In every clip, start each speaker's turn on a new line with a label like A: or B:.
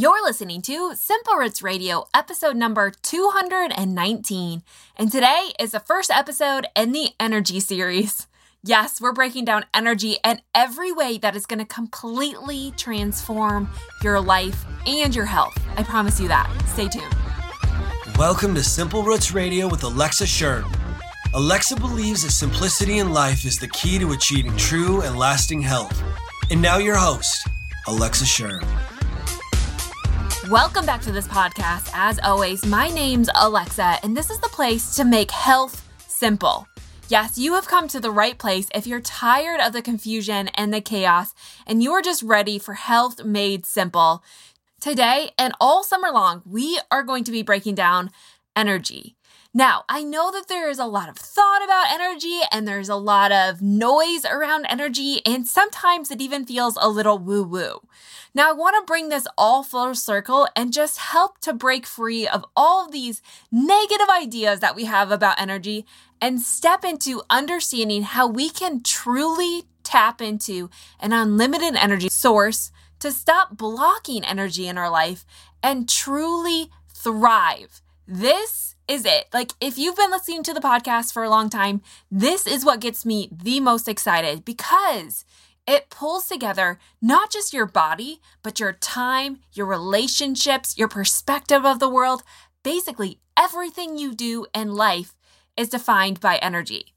A: You're listening to Simple Roots Radio, episode number 219. And today is the first episode in the energy series. Yes, we're breaking down energy and every way that is going to completely transform your life and your health. I promise you that. Stay tuned.
B: Welcome to Simple Roots Radio with Alexa Schirm. Alexa believes that simplicity in life is the key to achieving true and lasting health. And now, your host, Alexa Schirm.
A: Welcome back to this podcast. As always, my name's Alexa, and this is the place to make health simple. Yes, you have come to the right place if you're tired of the confusion and the chaos, and you are just ready for health made simple. Today and all summer long, we are going to be breaking down energy. Now, I know that there is a lot of thought about energy and there's a lot of noise around energy, and sometimes it even feels a little woo woo. Now, I want to bring this all full circle and just help to break free of all of these negative ideas that we have about energy and step into understanding how we can truly tap into an unlimited energy source to stop blocking energy in our life and truly thrive. This is it. Like, if you've been listening to the podcast for a long time, this is what gets me the most excited because it pulls together not just your body, but your time, your relationships, your perspective of the world. Basically, everything you do in life is defined by energy.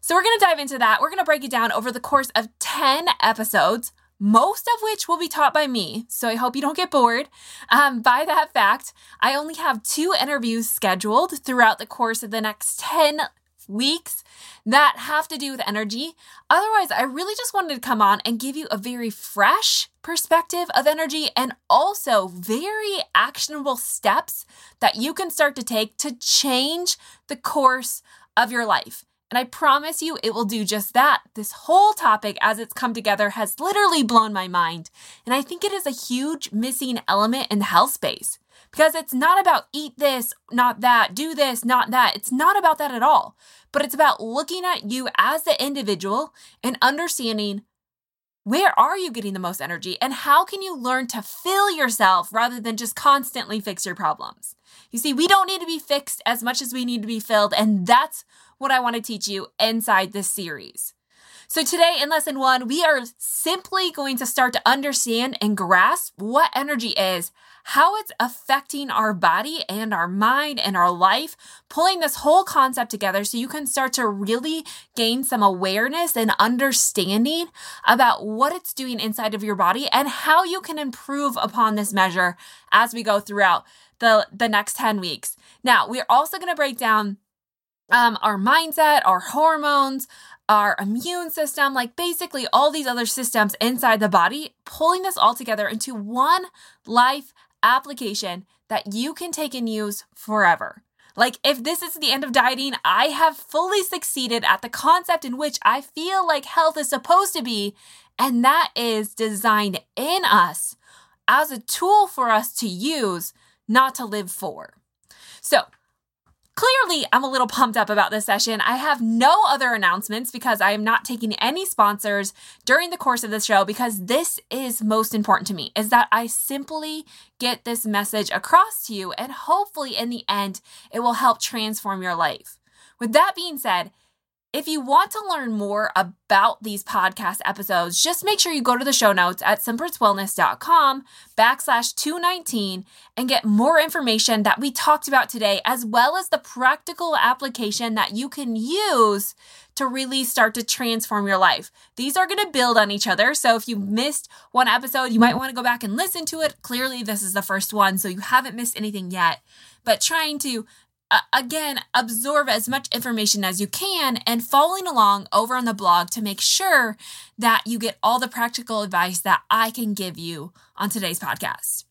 A: So, we're going to dive into that. We're going to break it down over the course of 10 episodes most of which will be taught by me. So I hope you don't get bored. Um, by that fact, I only have two interviews scheduled throughout the course of the next 10 weeks that have to do with energy. Otherwise, I really just wanted to come on and give you a very fresh perspective of energy and also very actionable steps that you can start to take to change the course of your life. And I promise you, it will do just that. This whole topic, as it's come together, has literally blown my mind. And I think it is a huge missing element in the health space because it's not about eat this, not that, do this, not that. It's not about that at all. But it's about looking at you as the individual and understanding where are you getting the most energy and how can you learn to fill yourself rather than just constantly fix your problems. You see, we don't need to be fixed as much as we need to be filled. And that's what I want to teach you inside this series. So, today in lesson one, we are simply going to start to understand and grasp what energy is, how it's affecting our body and our mind and our life, pulling this whole concept together so you can start to really gain some awareness and understanding about what it's doing inside of your body and how you can improve upon this measure as we go throughout the, the next 10 weeks. Now, we're also going to break down um, our mindset, our hormones, our immune system, like basically all these other systems inside the body, pulling this all together into one life application that you can take and use forever. Like, if this is the end of dieting, I have fully succeeded at the concept in which I feel like health is supposed to be, and that is designed in us as a tool for us to use, not to live for. So, Clearly, I'm a little pumped up about this session. I have no other announcements because I am not taking any sponsors during the course of this show because this is most important to me is that I simply get this message across to you and hopefully in the end it will help transform your life. With that being said, if you want to learn more about these podcast episodes, just make sure you go to the show notes at simplerootswellness.com backslash 219 and get more information that we talked about today, as well as the practical application that you can use to really start to transform your life. These are going to build on each other. So if you missed one episode, you might want to go back and listen to it. Clearly, this is the first one, so you haven't missed anything yet. But trying to again, absorb as much information as you can and following along over on the blog to make sure that you get all the practical advice that I can give you on today's podcast.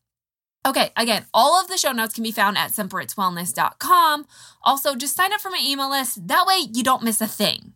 A: Okay, again, all of the show notes can be found at simplerootswellness.com. Also, just sign up for my email list. That way you don't miss a thing.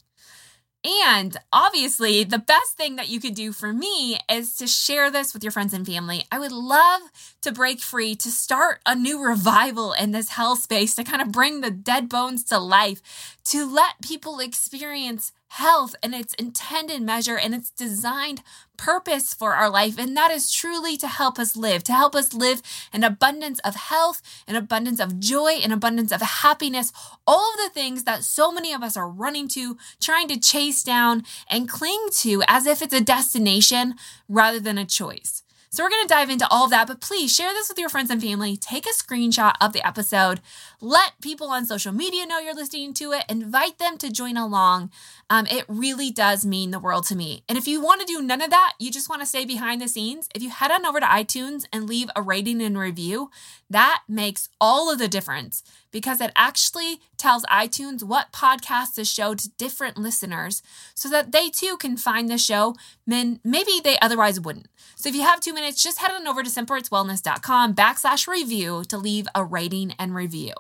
A: And obviously, the best thing that you could do for me is to share this with your friends and family. I would love to break free, to start a new revival in this hell space, to kind of bring the dead bones to life, to let people experience health and its intended measure and its designed purpose for our life. And that is truly to help us live, to help us live an abundance of health, an abundance of joy, an abundance of happiness, all of the things that so many of us are running to, trying to chase down and cling to as if it's a destination rather than a choice. So we're going to dive into all of that, but please share this with your friends and family. Take a screenshot of the episode. Let people on social media know you're listening to it. Invite them to join along. Um, it really does mean the world to me. And if you want to do none of that, you just want to stay behind the scenes, if you head on over to iTunes and leave a rating and review, that makes all of the difference because it actually tells iTunes what podcasts to show to different listeners so that they too can find the show when maybe they otherwise wouldn't. So if you have two minutes, just head on over to simplerootswellness.com backslash review to leave a rating and review.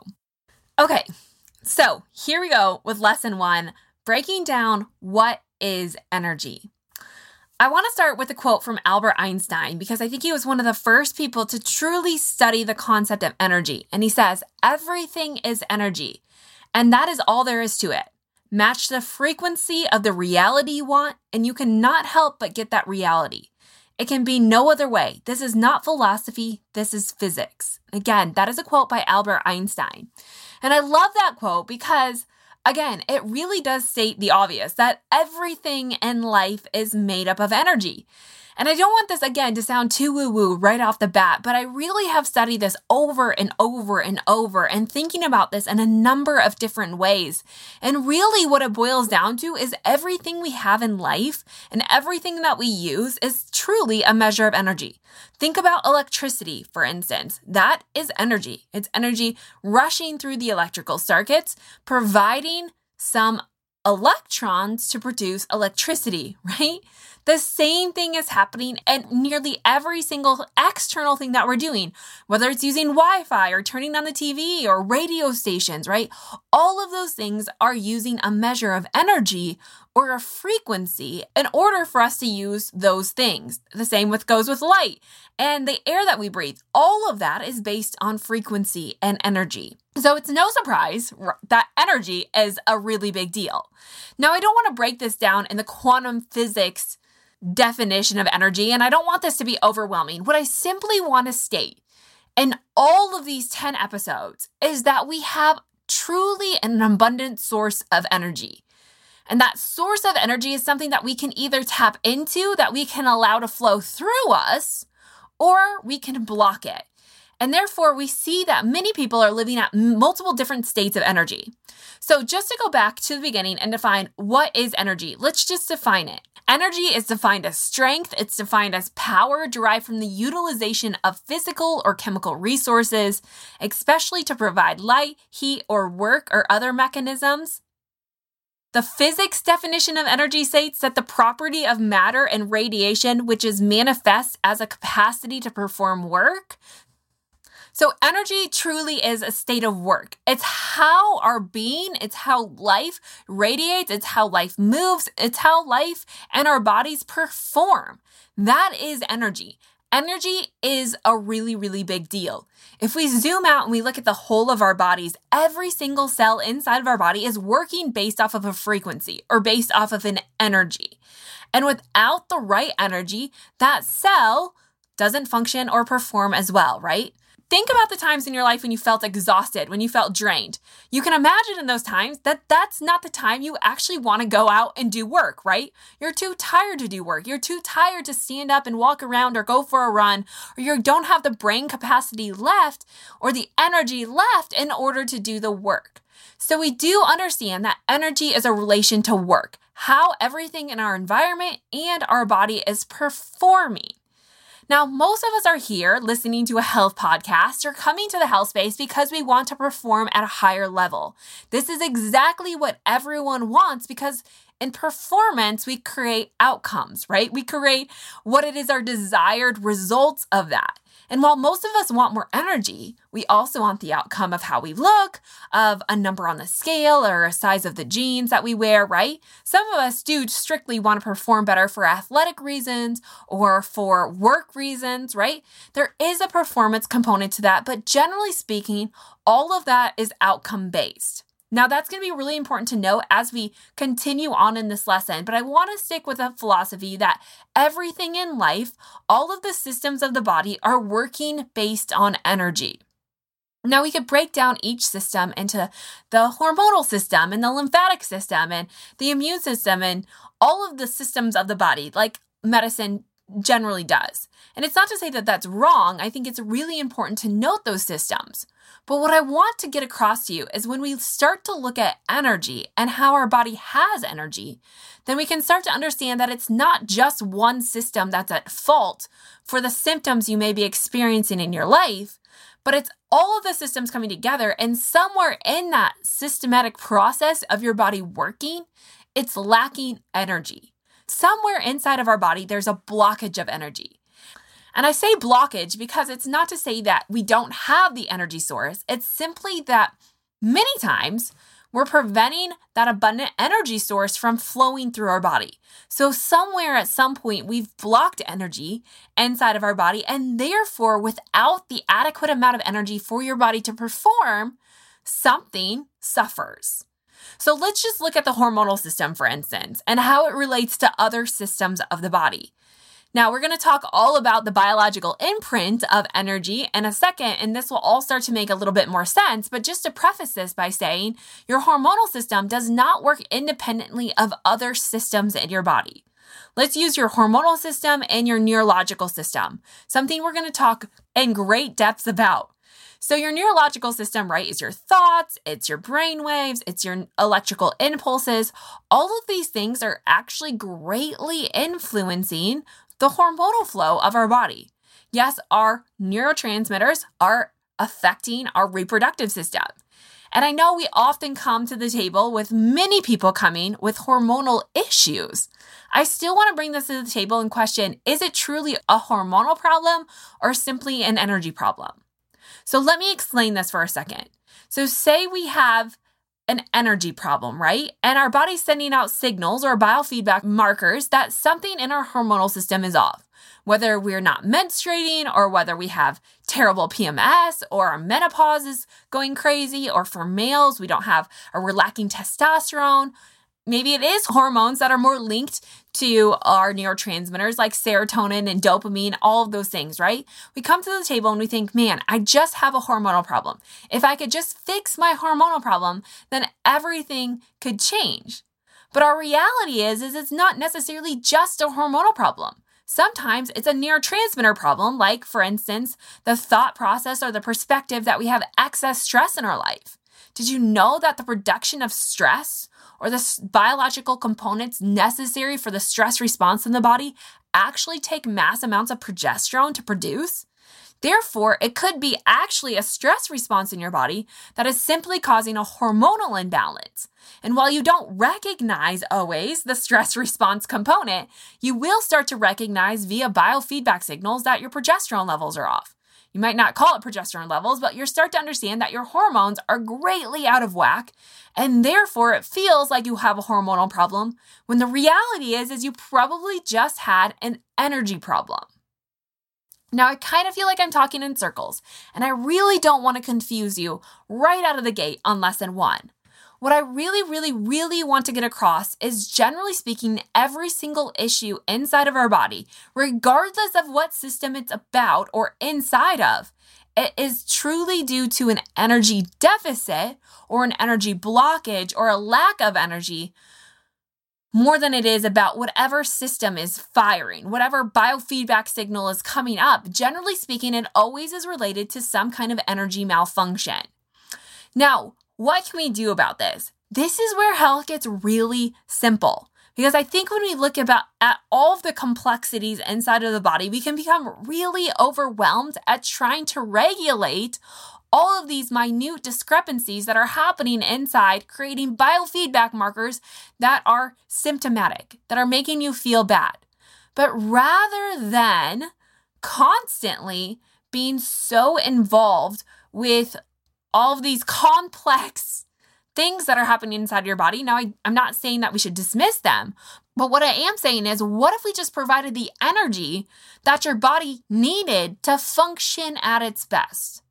A: Okay, so here we go with lesson one breaking down what is energy. I want to start with a quote from Albert Einstein because I think he was one of the first people to truly study the concept of energy. And he says, Everything is energy, and that is all there is to it. Match the frequency of the reality you want, and you cannot help but get that reality. It can be no other way. This is not philosophy, this is physics. Again, that is a quote by Albert Einstein. And I love that quote because Again, it really does state the obvious that everything in life is made up of energy. And I don't want this again to sound too woo woo right off the bat, but I really have studied this over and over and over and thinking about this in a number of different ways. And really, what it boils down to is everything we have in life and everything that we use is truly a measure of energy. Think about electricity, for instance. That is energy. It's energy rushing through the electrical circuits, providing some electrons to produce electricity, right? The same thing is happening at nearly every single external thing that we're doing, whether it's using Wi Fi or turning on the TV or radio stations, right? All of those things are using a measure of energy or a frequency in order for us to use those things. The same with goes with light and the air that we breathe. All of that is based on frequency and energy. So it's no surprise that energy is a really big deal. Now, I don't want to break this down in the quantum physics definition of energy, and I don't want this to be overwhelming. What I simply want to state in all of these 10 episodes is that we have truly an abundant source of energy. And that source of energy is something that we can either tap into, that we can allow to flow through us, or we can block it. And therefore, we see that many people are living at multiple different states of energy. So, just to go back to the beginning and define what is energy, let's just define it. Energy is defined as strength, it's defined as power derived from the utilization of physical or chemical resources, especially to provide light, heat, or work or other mechanisms. The physics definition of energy states that the property of matter and radiation, which is manifest as a capacity to perform work, so, energy truly is a state of work. It's how our being, it's how life radiates, it's how life moves, it's how life and our bodies perform. That is energy. Energy is a really, really big deal. If we zoom out and we look at the whole of our bodies, every single cell inside of our body is working based off of a frequency or based off of an energy. And without the right energy, that cell doesn't function or perform as well, right? Think about the times in your life when you felt exhausted, when you felt drained. You can imagine in those times that that's not the time you actually want to go out and do work, right? You're too tired to do work. You're too tired to stand up and walk around or go for a run, or you don't have the brain capacity left or the energy left in order to do the work. So we do understand that energy is a relation to work, how everything in our environment and our body is performing. Now, most of us are here listening to a health podcast or coming to the health space because we want to perform at a higher level. This is exactly what everyone wants because in performance, we create outcomes, right? We create what it is our desired results of that. And while most of us want more energy, we also want the outcome of how we look, of a number on the scale or a size of the jeans that we wear, right? Some of us do strictly want to perform better for athletic reasons or for work reasons, right? There is a performance component to that, but generally speaking, all of that is outcome based. Now, that's going to be really important to note as we continue on in this lesson, but I want to stick with a philosophy that everything in life, all of the systems of the body are working based on energy. Now, we could break down each system into the hormonal system and the lymphatic system and the immune system and all of the systems of the body, like medicine generally does. And it's not to say that that's wrong. I think it's really important to note those systems. But what I want to get across to you is when we start to look at energy and how our body has energy, then we can start to understand that it's not just one system that's at fault for the symptoms you may be experiencing in your life, but it's all of the systems coming together. And somewhere in that systematic process of your body working, it's lacking energy. Somewhere inside of our body, there's a blockage of energy. And I say blockage because it's not to say that we don't have the energy source. It's simply that many times we're preventing that abundant energy source from flowing through our body. So, somewhere at some point, we've blocked energy inside of our body, and therefore, without the adequate amount of energy for your body to perform, something suffers. So, let's just look at the hormonal system, for instance, and how it relates to other systems of the body. Now, we're going to talk all about the biological imprint of energy in a second, and this will all start to make a little bit more sense. But just to preface this by saying, your hormonal system does not work independently of other systems in your body. Let's use your hormonal system and your neurological system, something we're going to talk in great depth about. So, your neurological system, right, is your thoughts, it's your brain waves, it's your electrical impulses. All of these things are actually greatly influencing the hormonal flow of our body. Yes, our neurotransmitters are affecting our reproductive system. And I know we often come to the table with many people coming with hormonal issues. I still want to bring this to the table and question is it truly a hormonal problem or simply an energy problem? So let me explain this for a second. So, say we have an energy problem, right? And our body's sending out signals or biofeedback markers that something in our hormonal system is off. Whether we're not menstruating or whether we have terrible PMS or our menopause is going crazy, or for males, we don't have or we're lacking testosterone. Maybe it is hormones that are more linked to our neurotransmitters like serotonin and dopamine, all of those things, right? We come to the table and we think, man, I just have a hormonal problem. If I could just fix my hormonal problem, then everything could change. But our reality is, is it's not necessarily just a hormonal problem. Sometimes it's a neurotransmitter problem, like, for instance, the thought process or the perspective that we have excess stress in our life. Did you know that the production of stress or the biological components necessary for the stress response in the body actually take mass amounts of progesterone to produce. Therefore, it could be actually a stress response in your body that is simply causing a hormonal imbalance. And while you don't recognize always the stress response component, you will start to recognize via biofeedback signals that your progesterone levels are off. You might not call it progesterone levels, but you start to understand that your hormones are greatly out of whack, and therefore it feels like you have a hormonal problem when the reality is is you probably just had an energy problem. Now, I kind of feel like I'm talking in circles, and I really don't want to confuse you right out of the gate on lesson one. What I really, really, really want to get across is generally speaking, every single issue inside of our body, regardless of what system it's about or inside of, it is truly due to an energy deficit or an energy blockage or a lack of energy more than it is about whatever system is firing, whatever biofeedback signal is coming up. Generally speaking, it always is related to some kind of energy malfunction. Now, what can we do about this? This is where health gets really simple. Because I think when we look about at all of the complexities inside of the body, we can become really overwhelmed at trying to regulate all of these minute discrepancies that are happening inside, creating biofeedback markers that are symptomatic, that are making you feel bad. But rather than constantly being so involved with all of these complex things that are happening inside your body. Now, I, am not saying that we should dismiss them, but what I am saying is, what if we just provided the energy that your body needed to function at its best?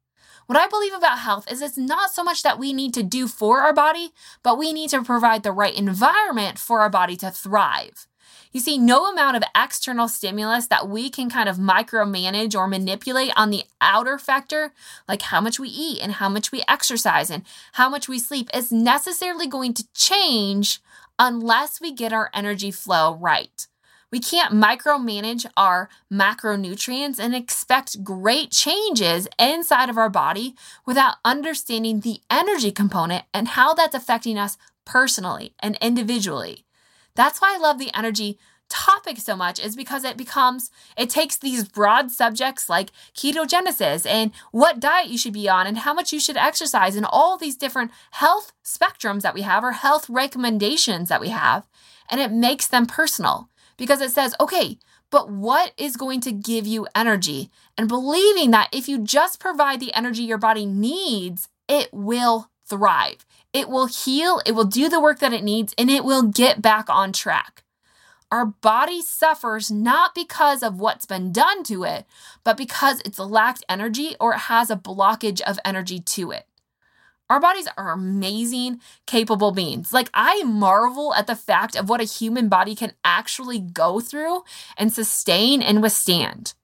A: What I believe about health is it's not so much that we need to do for our body, but we need to provide the right environment for our body to thrive. You see, no amount of external stimulus that we can kind of micromanage or manipulate on the outer factor, like how much we eat and how much we exercise and how much we sleep, is necessarily going to change unless we get our energy flow right. We can't micromanage our macronutrients and expect great changes inside of our body without understanding the energy component and how that's affecting us personally and individually. That's why I love the energy topic so much is because it becomes it takes these broad subjects like ketogenesis and what diet you should be on and how much you should exercise and all these different health spectrums that we have or health recommendations that we have and it makes them personal because it says okay but what is going to give you energy? And believing that if you just provide the energy your body needs it will thrive it will heal, it will do the work that it needs, and it will get back on track. Our body suffers not because of what's been done to it, but because it's lacked energy or it has a blockage of energy to it. Our bodies are amazing, capable beings. Like, I marvel at the fact of what a human body can actually go through and sustain and withstand.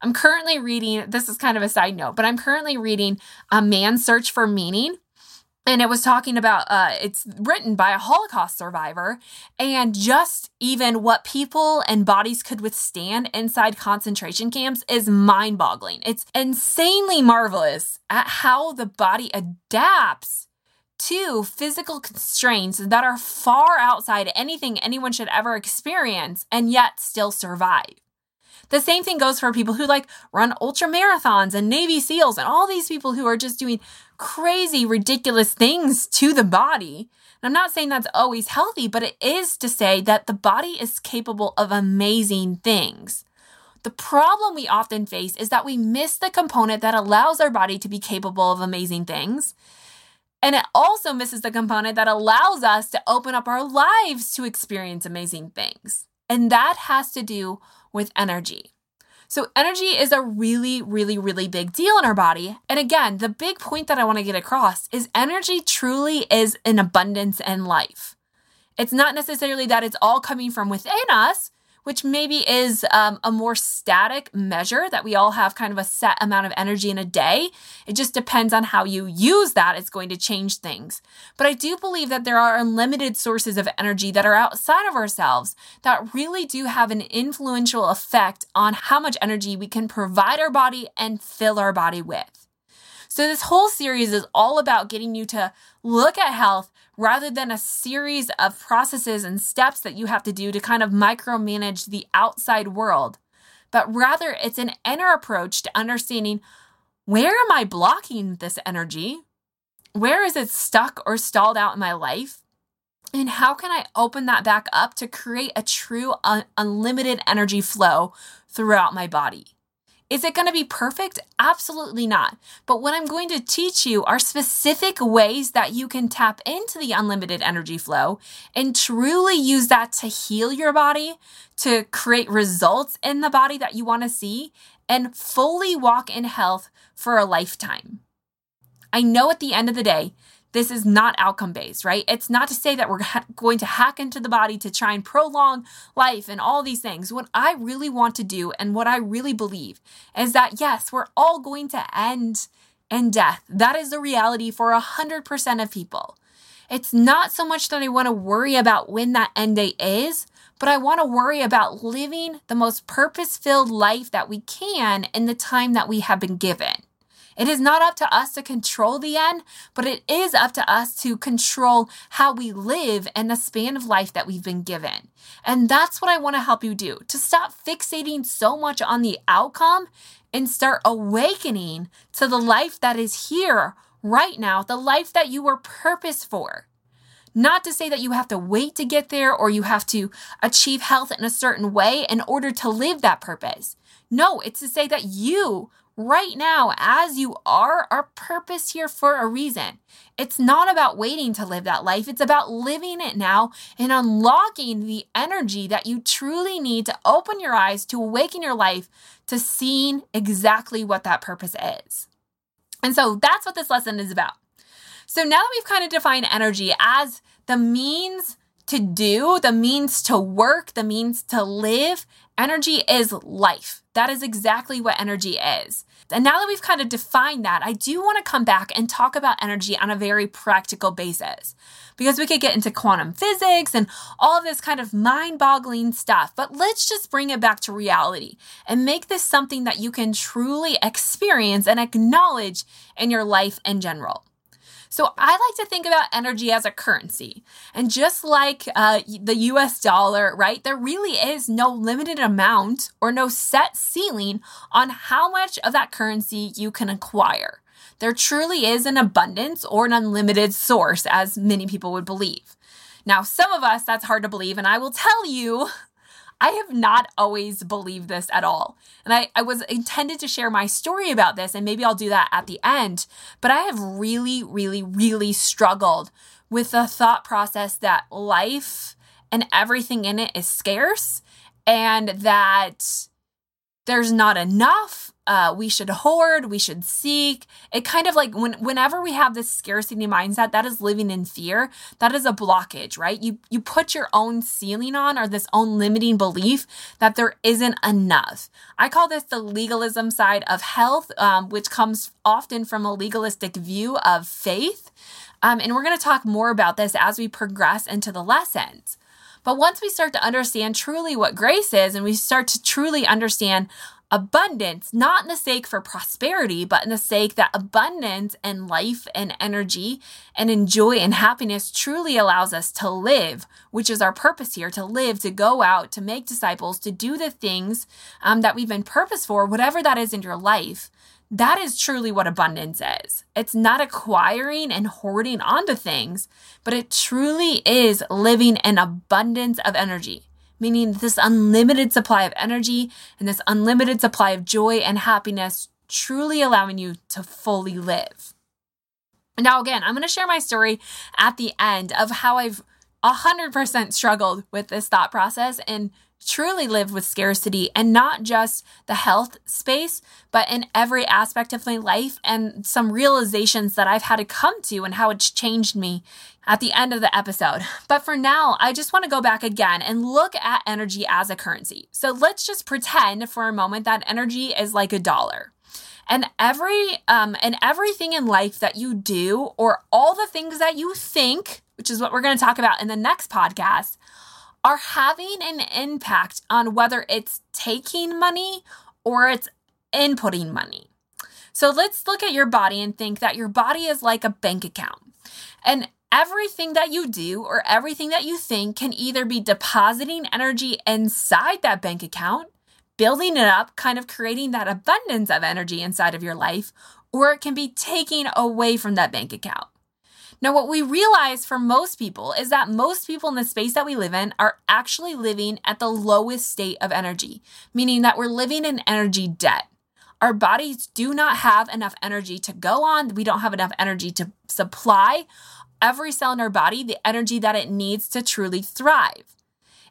A: I'm currently reading, this is kind of a side note, but I'm currently reading A Man's Search for Meaning and it was talking about uh, it's written by a holocaust survivor and just even what people and bodies could withstand inside concentration camps is mind-boggling. It's insanely marvelous at how the body adapts to physical constraints that are far outside anything anyone should ever experience and yet still survive. The same thing goes for people who like run ultra marathons and Navy SEALs and all these people who are just doing crazy, ridiculous things to the body. And I'm not saying that's always healthy, but it is to say that the body is capable of amazing things. The problem we often face is that we miss the component that allows our body to be capable of amazing things. And it also misses the component that allows us to open up our lives to experience amazing things. And that has to do with energy. So, energy is a really, really, really big deal in our body. And again, the big point that I want to get across is energy truly is an abundance in life. It's not necessarily that it's all coming from within us, which maybe is um, a more static measure that we all have kind of a set amount of energy in a day. It just depends on how you use that, it's going to change things. But I do believe that there are unlimited sources of energy that are outside of ourselves that really do have an influential effect on how much energy we can provide our body and fill our body with. So, this whole series is all about getting you to look at health rather than a series of processes and steps that you have to do to kind of micromanage the outside world, but rather it's an inner approach to understanding where am I blocking this energy? Where is it stuck or stalled out in my life? And how can I open that back up to create a true un- unlimited energy flow throughout my body? Is it going to be perfect? Absolutely not. But what I'm going to teach you are specific ways that you can tap into the unlimited energy flow and truly use that to heal your body, to create results in the body that you want to see, and fully walk in health for a lifetime. I know at the end of the day, this is not outcome based, right? It's not to say that we're ha- going to hack into the body to try and prolong life and all these things. What I really want to do and what I really believe is that yes, we're all going to end in death. That is the reality for 100% of people. It's not so much that I want to worry about when that end date is, but I want to worry about living the most purpose filled life that we can in the time that we have been given. It is not up to us to control the end, but it is up to us to control how we live and the span of life that we've been given. And that's what I want to help you do to stop fixating so much on the outcome and start awakening to the life that is here right now, the life that you were purposed for. Not to say that you have to wait to get there or you have to achieve health in a certain way in order to live that purpose. No, it's to say that you right now, as you are, are purpose here for a reason. It's not about waiting to live that life. It's about living it now and unlocking the energy that you truly need to open your eyes to awaken your life to seeing exactly what that purpose is. And so that's what this lesson is about. So now that we've kind of defined energy as the means to do, the means to work, the means to live, energy is life. That is exactly what energy is. And now that we've kind of defined that, I do want to come back and talk about energy on a very practical basis because we could get into quantum physics and all this kind of mind boggling stuff. But let's just bring it back to reality and make this something that you can truly experience and acknowledge in your life in general. So I like to think about energy as a currency. And just like uh, the US dollar, right, there really is no limited amount or no set ceiling on how much of that currency you can acquire. There truly is an abundance or an unlimited source, as many people would believe. Now, some of us, that's hard to believe, and I will tell you I have not always believed this at all. And I, I was intended to share my story about this, and maybe I'll do that at the end. But I have really, really, really struggled with the thought process that life and everything in it is scarce and that there's not enough uh, we should hoard, we should seek. It kind of like when whenever we have this scarcity mindset, that is living in fear. That is a blockage, right? You you put your own ceiling on or this own limiting belief that there isn't enough. I call this the legalism side of health, um, which comes often from a legalistic view of faith. Um, and we're going to talk more about this as we progress into the lessons. But once we start to understand truly what grace is and we start to truly understand abundance, not in the sake for prosperity, but in the sake that abundance and life and energy and in joy and happiness truly allows us to live, which is our purpose here to live, to go out, to make disciples, to do the things um, that we've been purpose for, whatever that is in your life. That is truly what abundance is. It's not acquiring and hoarding onto things, but it truly is living an abundance of energy meaning this unlimited supply of energy and this unlimited supply of joy and happiness, truly allowing you to fully live. Now, again, I'm going to share my story at the end of how I've 100% struggled with this thought process and truly live with scarcity and not just the health space, but in every aspect of my life and some realizations that I've had to come to and how it's changed me at the end of the episode. But for now, I just want to go back again and look at energy as a currency. So let's just pretend for a moment that energy is like a dollar. And every um and everything in life that you do or all the things that you think, which is what we're going to talk about in the next podcast, are having an impact on whether it's taking money or it's inputting money. So let's look at your body and think that your body is like a bank account. And everything that you do or everything that you think can either be depositing energy inside that bank account, building it up, kind of creating that abundance of energy inside of your life, or it can be taking away from that bank account. Now, what we realize for most people is that most people in the space that we live in are actually living at the lowest state of energy, meaning that we're living in energy debt. Our bodies do not have enough energy to go on. We don't have enough energy to supply every cell in our body the energy that it needs to truly thrive.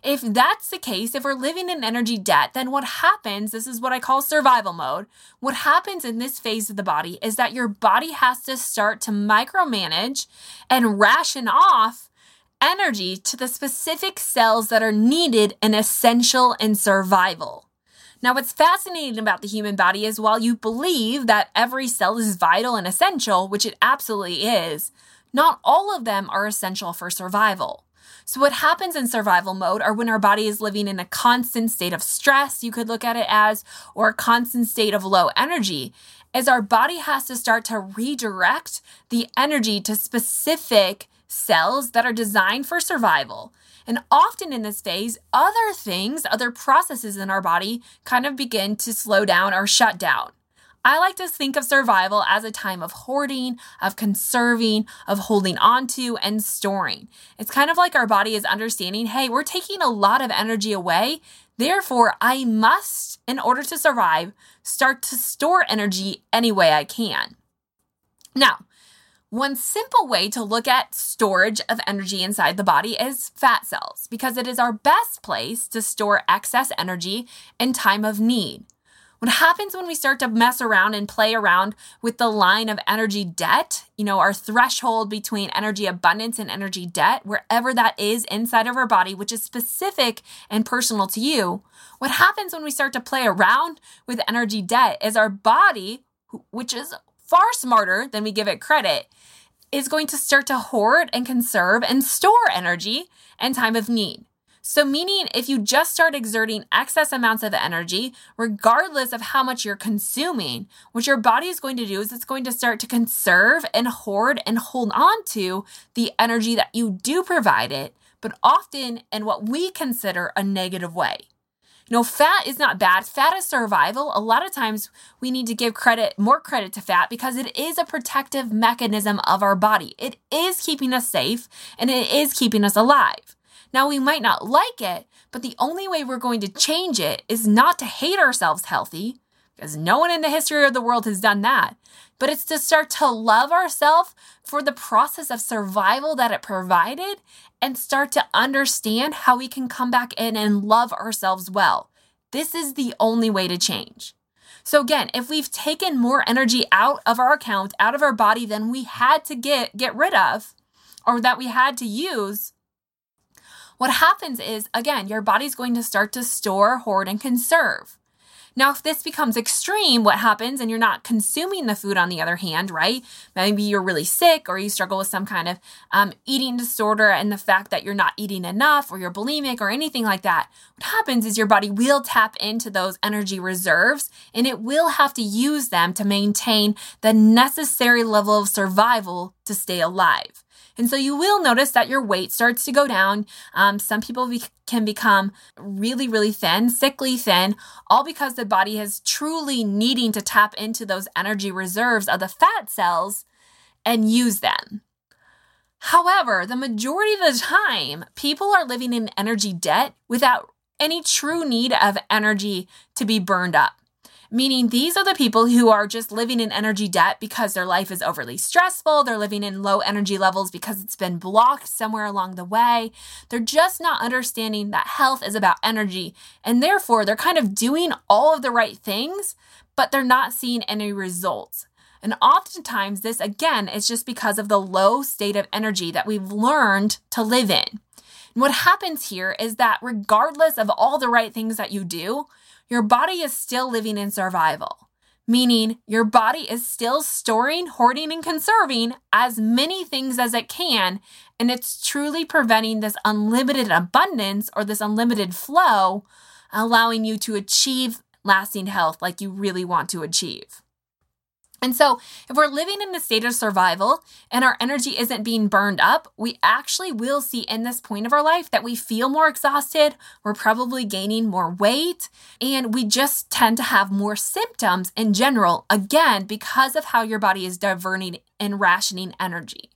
A: If that's the case, if we're living in energy debt, then what happens, this is what I call survival mode. What happens in this phase of the body is that your body has to start to micromanage and ration off energy to the specific cells that are needed and essential in survival. Now, what's fascinating about the human body is while you believe that every cell is vital and essential, which it absolutely is, not all of them are essential for survival. So, what happens in survival mode are when our body is living in a constant state of stress, you could look at it as, or a constant state of low energy, is our body has to start to redirect the energy to specific cells that are designed for survival. And often in this phase, other things, other processes in our body kind of begin to slow down or shut down. I like to think of survival as a time of hoarding, of conserving, of holding on to, and storing. It's kind of like our body is understanding hey, we're taking a lot of energy away. Therefore, I must, in order to survive, start to store energy any way I can. Now, one simple way to look at storage of energy inside the body is fat cells, because it is our best place to store excess energy in time of need. What happens when we start to mess around and play around with the line of energy debt, you know, our threshold between energy abundance and energy debt, wherever that is inside of our body, which is specific and personal to you, what happens when we start to play around with energy debt is our body, which is far smarter than we give it credit, is going to start to hoard and conserve and store energy in time of need. So, meaning if you just start exerting excess amounts of energy, regardless of how much you're consuming, what your body is going to do is it's going to start to conserve and hoard and hold on to the energy that you do provide it, but often in what we consider a negative way. You know, fat is not bad. Fat is survival. A lot of times we need to give credit, more credit to fat because it is a protective mechanism of our body. It is keeping us safe and it is keeping us alive. Now, we might not like it, but the only way we're going to change it is not to hate ourselves healthy, because no one in the history of the world has done that, but it's to start to love ourselves for the process of survival that it provided and start to understand how we can come back in and love ourselves well. This is the only way to change. So again, if we've taken more energy out of our account, out of our body than we had to get get rid of or that we had to use, what happens is, again, your body's going to start to store, hoard, and conserve. Now, if this becomes extreme, what happens and you're not consuming the food on the other hand, right? Maybe you're really sick or you struggle with some kind of um, eating disorder and the fact that you're not eating enough or you're bulimic or anything like that. What happens is your body will tap into those energy reserves and it will have to use them to maintain the necessary level of survival to stay alive. And so you will notice that your weight starts to go down. Um, some people be- can become really, really thin, sickly thin, all because the body is truly needing to tap into those energy reserves of the fat cells and use them. However, the majority of the time, people are living in energy debt without any true need of energy to be burned up meaning these are the people who are just living in energy debt because their life is overly stressful. They're living in low energy levels because it's been blocked somewhere along the way. They're just not understanding that health is about energy. And therefore, they're kind of doing all of the right things, but they're not seeing any results. And oftentimes, this again is just because of the low state of energy that we've learned to live in. What happens here is that regardless of all the right things that you do, your body is still living in survival, meaning your body is still storing, hoarding, and conserving as many things as it can. And it's truly preventing this unlimited abundance or this unlimited flow, allowing you to achieve lasting health like you really want to achieve. And so, if we're living in a state of survival and our energy isn't being burned up, we actually will see in this point of our life that we feel more exhausted, we're probably gaining more weight, and we just tend to have more symptoms in general, again, because of how your body is diverting and rationing energy.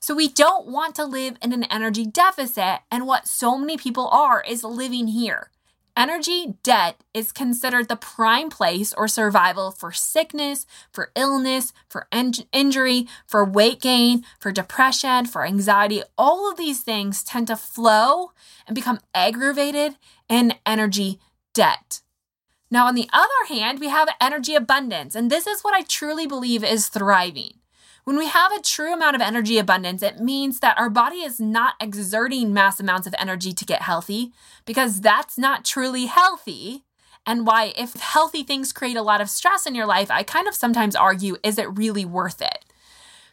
A: So, we don't want to live in an energy deficit, and what so many people are is living here. Energy debt is considered the prime place or survival for sickness, for illness, for injury, for weight gain, for depression, for anxiety. All of these things tend to flow and become aggravated in energy debt. Now, on the other hand, we have energy abundance, and this is what I truly believe is thriving. When we have a true amount of energy abundance, it means that our body is not exerting mass amounts of energy to get healthy because that's not truly healthy. And why, if healthy things create a lot of stress in your life, I kind of sometimes argue, is it really worth it?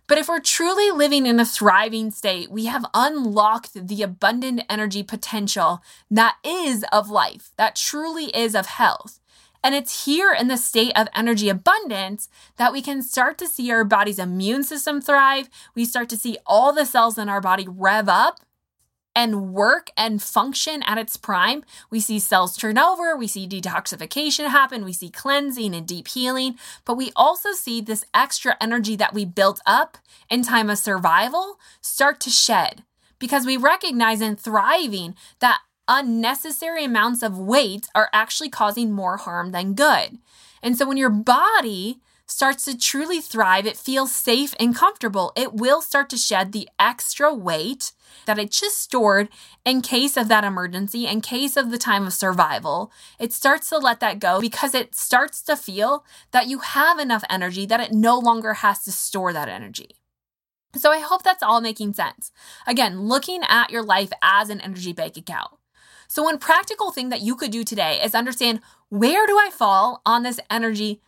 A: But if we're truly living in a thriving state, we have unlocked the abundant energy potential that is of life, that truly is of health. And it's here in the state of energy abundance that we can start to see our body's immune system thrive. We start to see all the cells in our body rev up and work and function at its prime. We see cells turn over, we see detoxification happen, we see cleansing and deep healing, but we also see this extra energy that we built up in time of survival start to shed because we recognize in thriving that unnecessary amounts of weight are actually causing more harm than good. And so when your body starts to truly thrive, it feels safe and comfortable, it will start to shed the extra weight that it just stored in case of that emergency, in case of the time of survival. It starts to let that go because it starts to feel that you have enough energy that it no longer has to store that energy. So I hope that's all making sense. Again, looking at your life as an energy bank account. So, one practical thing that you could do today is understand where do I fall on this energy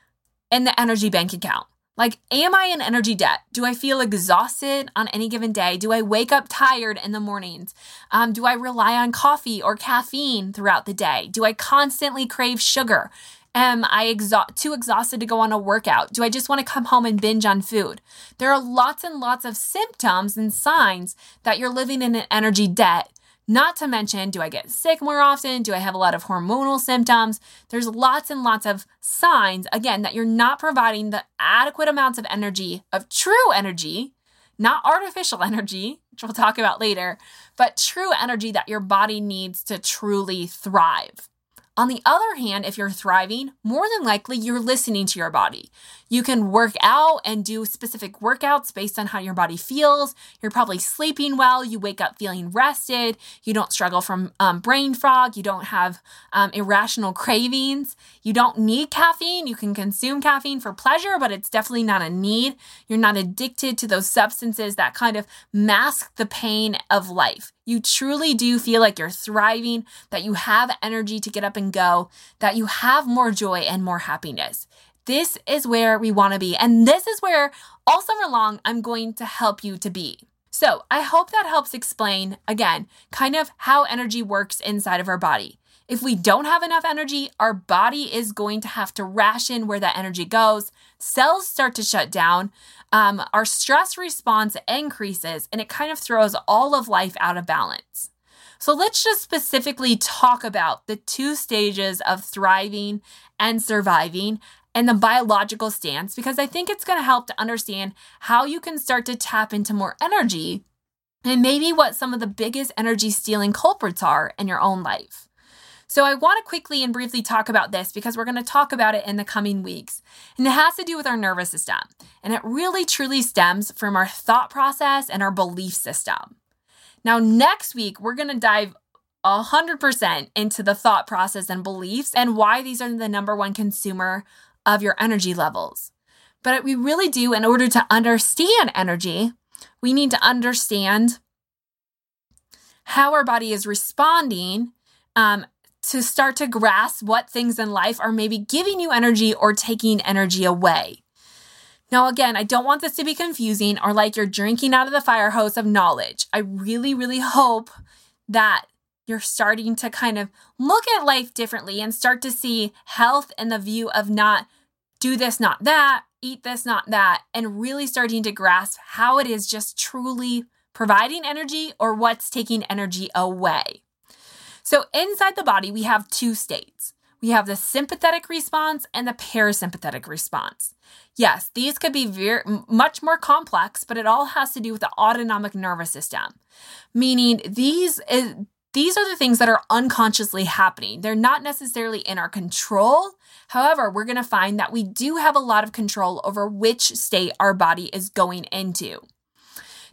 A: in the energy bank account? Like, am I in energy debt? Do I feel exhausted on any given day? Do I wake up tired in the mornings? Um, do I rely on coffee or caffeine throughout the day? Do I constantly crave sugar? Am I exa- too exhausted to go on a workout? Do I just want to come home and binge on food? There are lots and lots of symptoms and signs that you're living in an energy debt not to mention, do I get sick more often? Do I have a lot of hormonal symptoms? There's lots and lots of signs, again, that you're not providing the adequate amounts of energy, of true energy, not artificial energy, which we'll talk about later, but true energy that your body needs to truly thrive. On the other hand, if you're thriving, more than likely you're listening to your body. You can work out and do specific workouts based on how your body feels. You're probably sleeping well. You wake up feeling rested. You don't struggle from um, brain fog. You don't have um, irrational cravings. You don't need caffeine. You can consume caffeine for pleasure, but it's definitely not a need. You're not addicted to those substances that kind of mask the pain of life you truly do feel like you're thriving, that you have energy to get up and go, that you have more joy and more happiness. This is where we want to be. And this is where all summer long I'm going to help you to be. So I hope that helps explain, again, kind of how energy works inside of our body. If we don't have enough energy, our body is going to have to ration where that energy goes. Cells start to shut down. Um, our stress response increases, and it kind of throws all of life out of balance. So let's just specifically talk about the two stages of thriving and surviving and the biological stance because I think it's going to help to understand how you can start to tap into more energy and maybe what some of the biggest energy stealing culprits are in your own life. So I want to quickly and briefly talk about this because we're going to talk about it in the coming weeks. And it has to do with our nervous system. And it really truly stems from our thought process and our belief system. Now, next week, we're going to dive 100% into the thought process and beliefs and why these are the number one consumer of your energy levels. But we really do, in order to understand energy, we need to understand how our body is responding um, to start to grasp what things in life are maybe giving you energy or taking energy away. Now, again, I don't want this to be confusing or like you're drinking out of the fire hose of knowledge. I really, really hope that you're starting to kind of look at life differently and start to see health in the view of not do this, not that, eat this, not that, and really starting to grasp how it is just truly providing energy or what's taking energy away. So, inside the body, we have two states. We have the sympathetic response and the parasympathetic response. Yes, these could be very much more complex, but it all has to do with the autonomic nervous system. Meaning these is, these are the things that are unconsciously happening. They're not necessarily in our control. However, we're going to find that we do have a lot of control over which state our body is going into.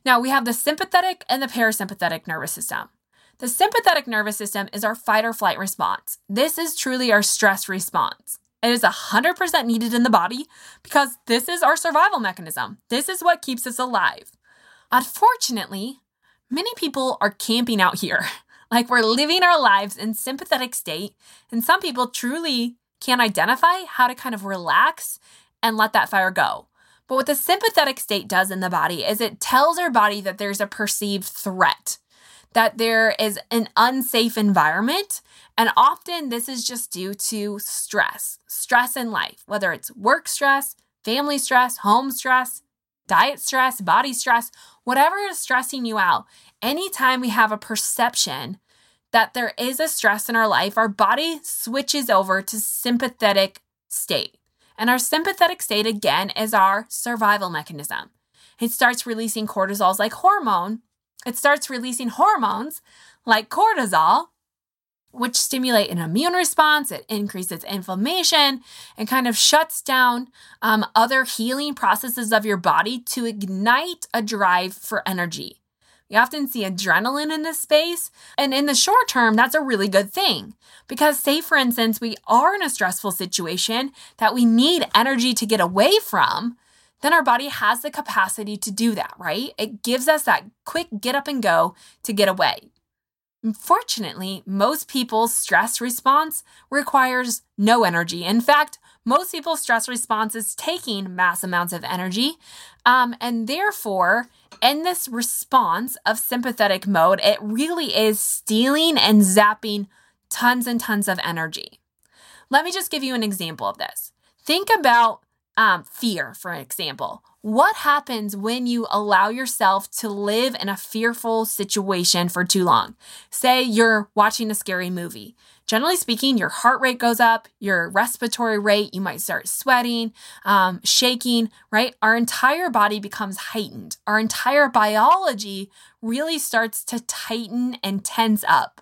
A: Now, we have the sympathetic and the parasympathetic nervous system. The sympathetic nervous system is our fight or flight response. This is truly our stress response. It is 100% needed in the body because this is our survival mechanism. This is what keeps us alive. Unfortunately, many people are camping out here. Like we're living our lives in sympathetic state, and some people truly can't identify how to kind of relax and let that fire go. But what the sympathetic state does in the body is it tells our body that there's a perceived threat that there is an unsafe environment. And often this is just due to stress, stress in life, whether it's work stress, family stress, home stress, diet stress, body stress, whatever is stressing you out. Anytime we have a perception that there is a stress in our life, our body switches over to sympathetic state. And our sympathetic state, again, is our survival mechanism. It starts releasing cortisols like hormone it starts releasing hormones like cortisol, which stimulate an immune response. It increases inflammation and kind of shuts down um, other healing processes of your body to ignite a drive for energy. We often see adrenaline in this space. And in the short term, that's a really good thing. Because, say, for instance, we are in a stressful situation that we need energy to get away from, then our body has the capacity to do that, right? It gives us that quick get up and go to get away. Unfortunately, most people's stress response requires no energy. In fact, most people's stress response is taking mass amounts of energy. Um, and therefore, in this response of sympathetic mode, it really is stealing and zapping tons and tons of energy. Let me just give you an example of this. Think about um, fear, for example. What happens when you allow yourself to live in a fearful situation for too long? Say you're watching a scary movie. Generally speaking, your heart rate goes up, your respiratory rate, you might start sweating, um, shaking, right? Our entire body becomes heightened. Our entire biology really starts to tighten and tense up.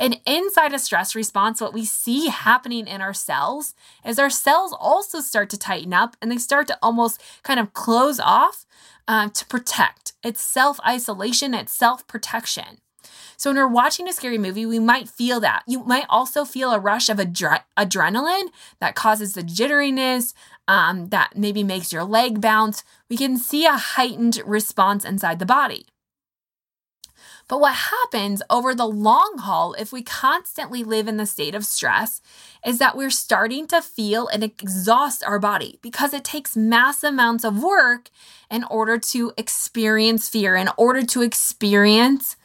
A: And inside a stress response, what we see happening in our cells is our cells also start to tighten up and they start to almost kind of close off uh, to protect. It's self isolation, it's self protection. So when we're watching a scary movie, we might feel that. You might also feel a rush of adre- adrenaline that causes the jitteriness, um, that maybe makes your leg bounce. We can see a heightened response inside the body. But what happens over the long haul if we constantly live in the state of stress is that we're starting to feel and exhaust our body because it takes mass amounts of work in order to experience fear, in order to experience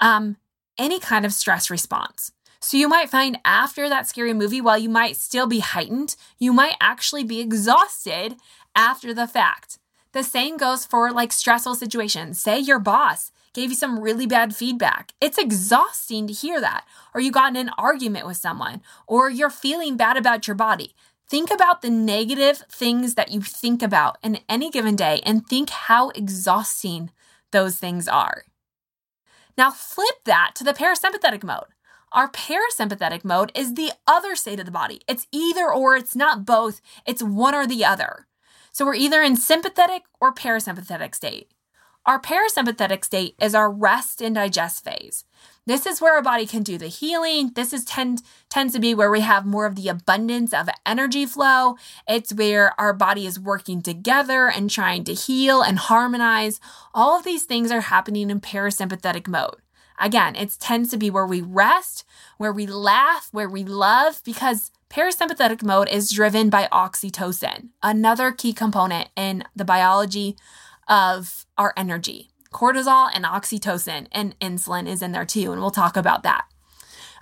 A: um, any kind of stress response. So you might find after that scary movie, while you might still be heightened, you might actually be exhausted after the fact. The same goes for like stressful situations. Say your boss gave you some really bad feedback. It's exhausting to hear that. Or you got in an argument with someone, or you're feeling bad about your body. Think about the negative things that you think about in any given day and think how exhausting those things are. Now, flip that to the parasympathetic mode. Our parasympathetic mode is the other state of the body. It's either or, it's not both, it's one or the other. So we're either in sympathetic or parasympathetic state. Our parasympathetic state is our rest and digest phase. This is where our body can do the healing. This is tend, tends to be where we have more of the abundance of energy flow. It's where our body is working together and trying to heal and harmonize. All of these things are happening in parasympathetic mode. Again, it tends to be where we rest, where we laugh, where we love, because parasympathetic mode is driven by oxytocin, another key component in the biology of our energy. Cortisol and oxytocin and insulin is in there too, and we'll talk about that.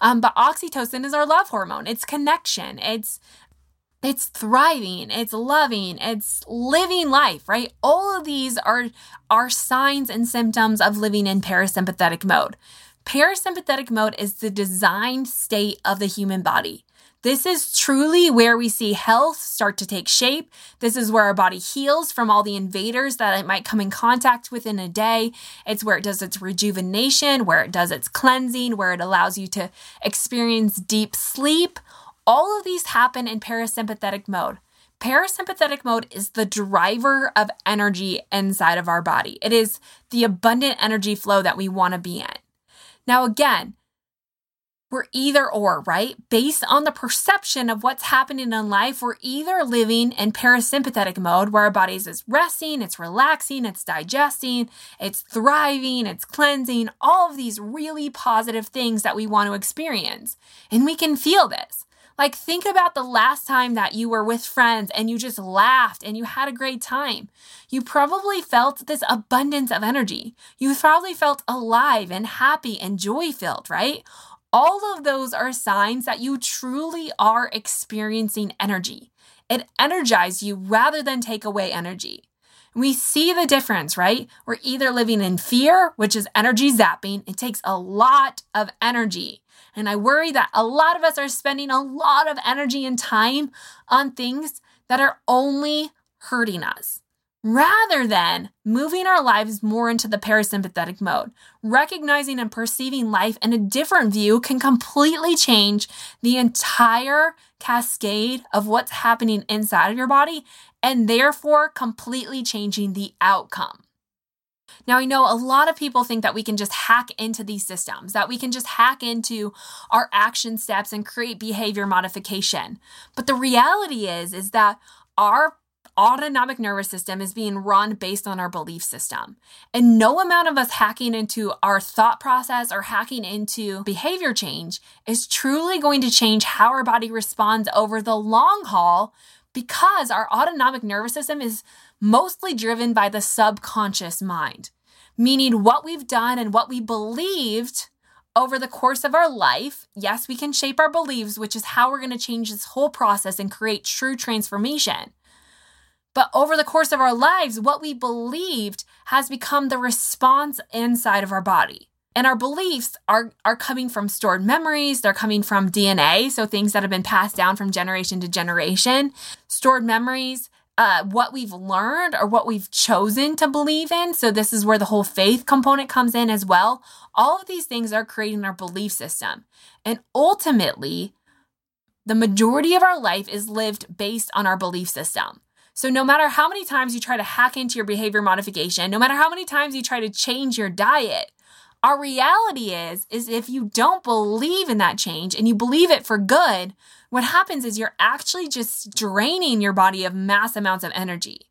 A: Um, but oxytocin is our love hormone. It's connection. It's it's thriving, it's loving, it's living life, right? All of these are are signs and symptoms of living in parasympathetic mode. Parasympathetic mode is the designed state of the human body. This is truly where we see health start to take shape. This is where our body heals from all the invaders that it might come in contact with in a day. It's where it does its rejuvenation, where it does its cleansing, where it allows you to experience deep sleep. All of these happen in parasympathetic mode. Parasympathetic mode is the driver of energy inside of our body. It is the abundant energy flow that we want to be in. Now, again, we're either or, right? Based on the perception of what's happening in life, we're either living in parasympathetic mode where our bodies is resting, it's relaxing, it's digesting, it's thriving, it's cleansing, all of these really positive things that we want to experience. And we can feel this. Like, think about the last time that you were with friends and you just laughed and you had a great time. You probably felt this abundance of energy. You probably felt alive and happy and joy filled, right? All of those are signs that you truly are experiencing energy. It energizes you rather than take away energy. We see the difference, right? We're either living in fear, which is energy zapping. It takes a lot of energy. And I worry that a lot of us are spending a lot of energy and time on things that are only hurting us. Rather than moving our lives more into the parasympathetic mode. Recognizing and perceiving life in a different view can completely change the entire cascade of what's happening inside of your body and therefore completely changing the outcome. Now, I know a lot of people think that we can just hack into these systems, that we can just hack into our action steps and create behavior modification. But the reality is, is that our autonomic nervous system is being run based on our belief system. And no amount of us hacking into our thought process or hacking into behavior change is truly going to change how our body responds over the long haul because our autonomic nervous system is mostly driven by the subconscious mind, meaning what we've done and what we believed over the course of our life. Yes, we can shape our beliefs, which is how we're going to change this whole process and create true transformation. But over the course of our lives, what we believed has become the response inside of our body. And our beliefs are, are coming from stored memories. They're coming from DNA. So things that have been passed down from generation to generation, stored memories, uh, what we've learned or what we've chosen to believe in. So this is where the whole faith component comes in as well. All of these things are creating our belief system. And ultimately, the majority of our life is lived based on our belief system. So, no matter how many times you try to hack into your behavior modification, no matter how many times you try to change your diet, our reality is is if you don't believe in that change and you believe it for good, what happens is you're actually just draining your body of mass amounts of energy.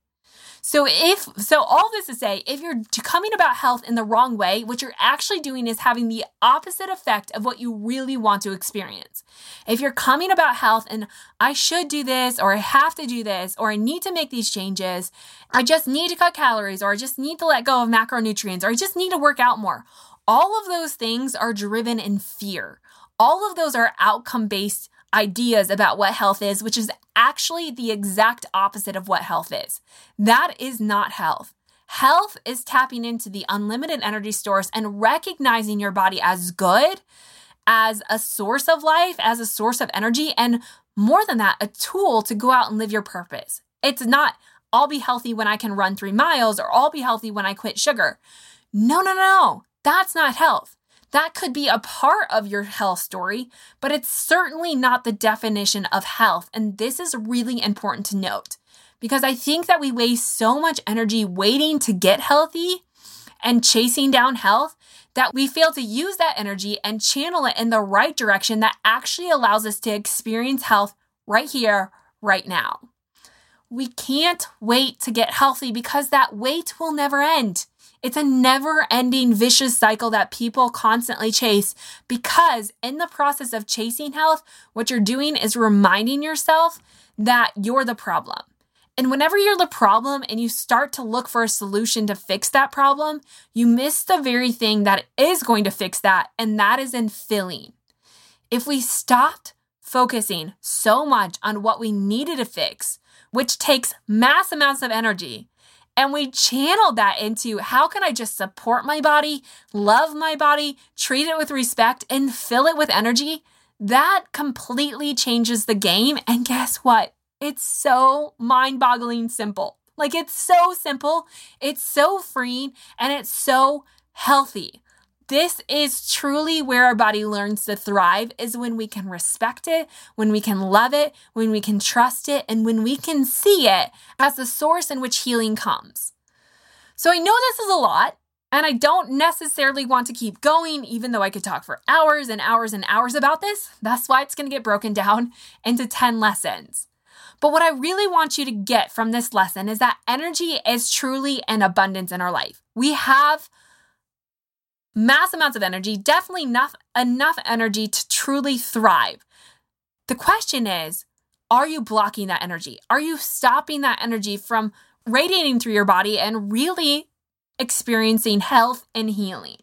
A: So if so all this to say, if you're coming about health in the wrong way, what you're actually doing is having the opposite effect of what you really want to experience. If you're coming about health and I should do this or I have to do this or I need to make these changes, I just need to cut calories or I just need to let go of macronutrients or I just need to work out more. All of those things are driven in fear. All of those are outcome based ideas about what health is, which is actually the exact opposite of what health is. That is not health. Health is tapping into the unlimited energy stores and recognizing your body as good, as a source of life, as a source of energy, and more than that, a tool to go out and live your purpose. It's not, I'll be healthy when I can run three miles or I'll be healthy when I quit sugar. No, no, no. That's not health. That could be a part of your health story, but it's certainly not the definition of health. And this is really important to note because I think that we waste so much energy waiting to get healthy and chasing down health that we fail to use that energy and channel it in the right direction that actually allows us to experience health right here, right now. We can't wait to get healthy because that wait will never end. It's a never ending vicious cycle that people constantly chase because, in the process of chasing health, what you're doing is reminding yourself that you're the problem. And whenever you're the problem and you start to look for a solution to fix that problem, you miss the very thing that is going to fix that, and that is in filling. If we stopped focusing so much on what we needed to fix, which takes mass amounts of energy, and we channeled that into how can I just support my body, love my body, treat it with respect, and fill it with energy? That completely changes the game. And guess what? It's so mind boggling simple. Like it's so simple, it's so freeing, and it's so healthy. This is truly where our body learns to thrive is when we can respect it, when we can love it, when we can trust it, and when we can see it as the source in which healing comes. So I know this is a lot, and I don't necessarily want to keep going, even though I could talk for hours and hours and hours about this. That's why it's going to get broken down into 10 lessons. But what I really want you to get from this lesson is that energy is truly an abundance in our life. We have mass amounts of energy, definitely enough, enough energy to truly thrive. The question is, are you blocking that energy? Are you stopping that energy from radiating through your body and really experiencing health and healing?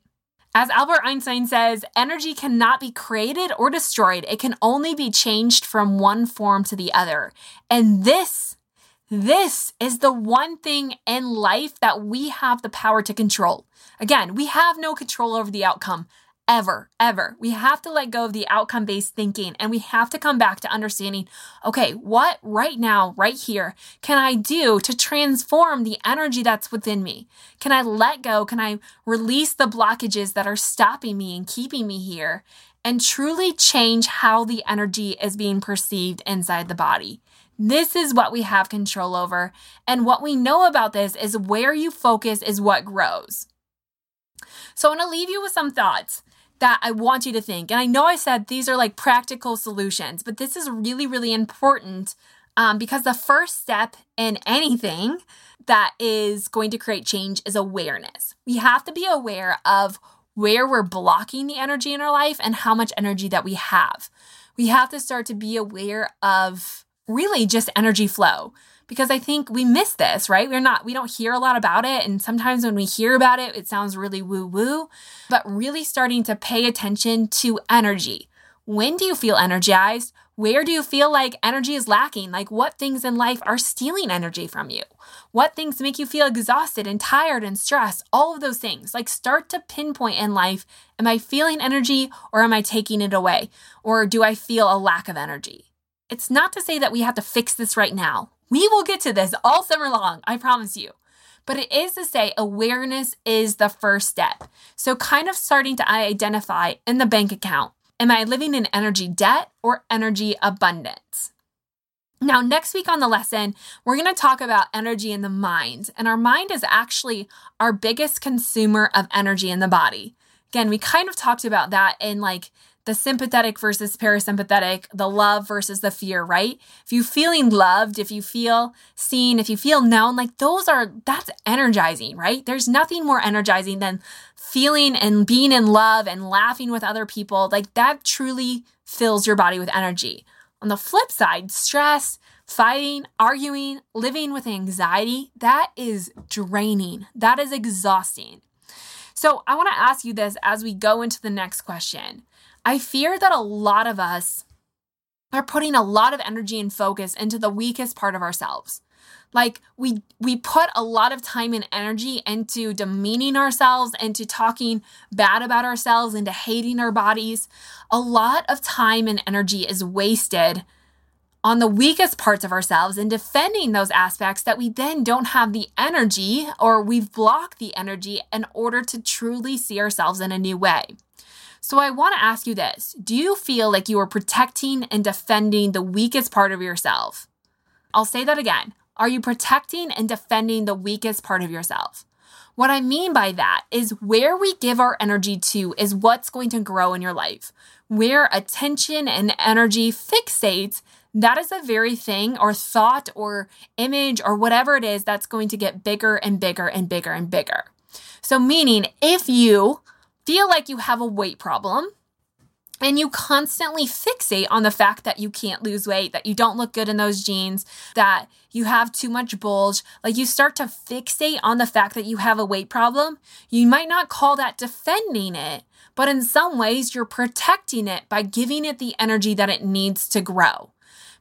A: As Albert Einstein says, energy cannot be created or destroyed. It can only be changed from one form to the other. And this this is the one thing in life that we have the power to control. Again, we have no control over the outcome ever, ever. We have to let go of the outcome based thinking and we have to come back to understanding okay, what right now, right here, can I do to transform the energy that's within me? Can I let go? Can I release the blockages that are stopping me and keeping me here? And truly change how the energy is being perceived inside the body. This is what we have control over. And what we know about this is where you focus is what grows. So I want to leave you with some thoughts that I want you to think. And I know I said these are like practical solutions, but this is really, really important um, because the first step in anything that is going to create change is awareness. We have to be aware of where we're blocking the energy in our life and how much energy that we have. We have to start to be aware of really just energy flow because I think we miss this, right? We're not, we don't hear a lot about it. And sometimes when we hear about it, it sounds really woo woo, but really starting to pay attention to energy. When do you feel energized? Where do you feel like energy is lacking? Like what things in life are stealing energy from you? What things make you feel exhausted and tired and stressed? All of those things. Like start to pinpoint in life am I feeling energy or am I taking it away? Or do I feel a lack of energy? It's not to say that we have to fix this right now. We will get to this all summer long, I promise you. But it is to say awareness is the first step. So, kind of starting to identify in the bank account am I living in energy debt or energy abundance? Now, next week on the lesson, we're going to talk about energy in the mind. And our mind is actually our biggest consumer of energy in the body. Again, we kind of talked about that in like the sympathetic versus parasympathetic, the love versus the fear, right? If you feeling loved, if you feel seen, if you feel known, like those are that's energizing, right? There's nothing more energizing than feeling and being in love and laughing with other people. Like that truly fills your body with energy. On the flip side, stress, fighting, arguing, living with anxiety, that is draining. That is exhausting. So, I want to ask you this as we go into the next question. I fear that a lot of us are putting a lot of energy and focus into the weakest part of ourselves. Like we we put a lot of time and energy into demeaning ourselves, into talking bad about ourselves, into hating our bodies. A lot of time and energy is wasted on the weakest parts of ourselves and defending those aspects that we then don't have the energy or we've blocked the energy in order to truly see ourselves in a new way. So I want to ask you this Do you feel like you are protecting and defending the weakest part of yourself? I'll say that again. Are you protecting and defending the weakest part of yourself? What I mean by that is where we give our energy to is what's going to grow in your life. Where attention and energy fixates, that is the very thing or thought or image or whatever it is that's going to get bigger and bigger and bigger and bigger. So, meaning if you feel like you have a weight problem and you constantly fixate on the fact that you can't lose weight, that you don't look good in those jeans, that you have too much bulge, like you start to fixate on the fact that you have a weight problem, you might not call that defending it, but in some ways you're protecting it by giving it the energy that it needs to grow.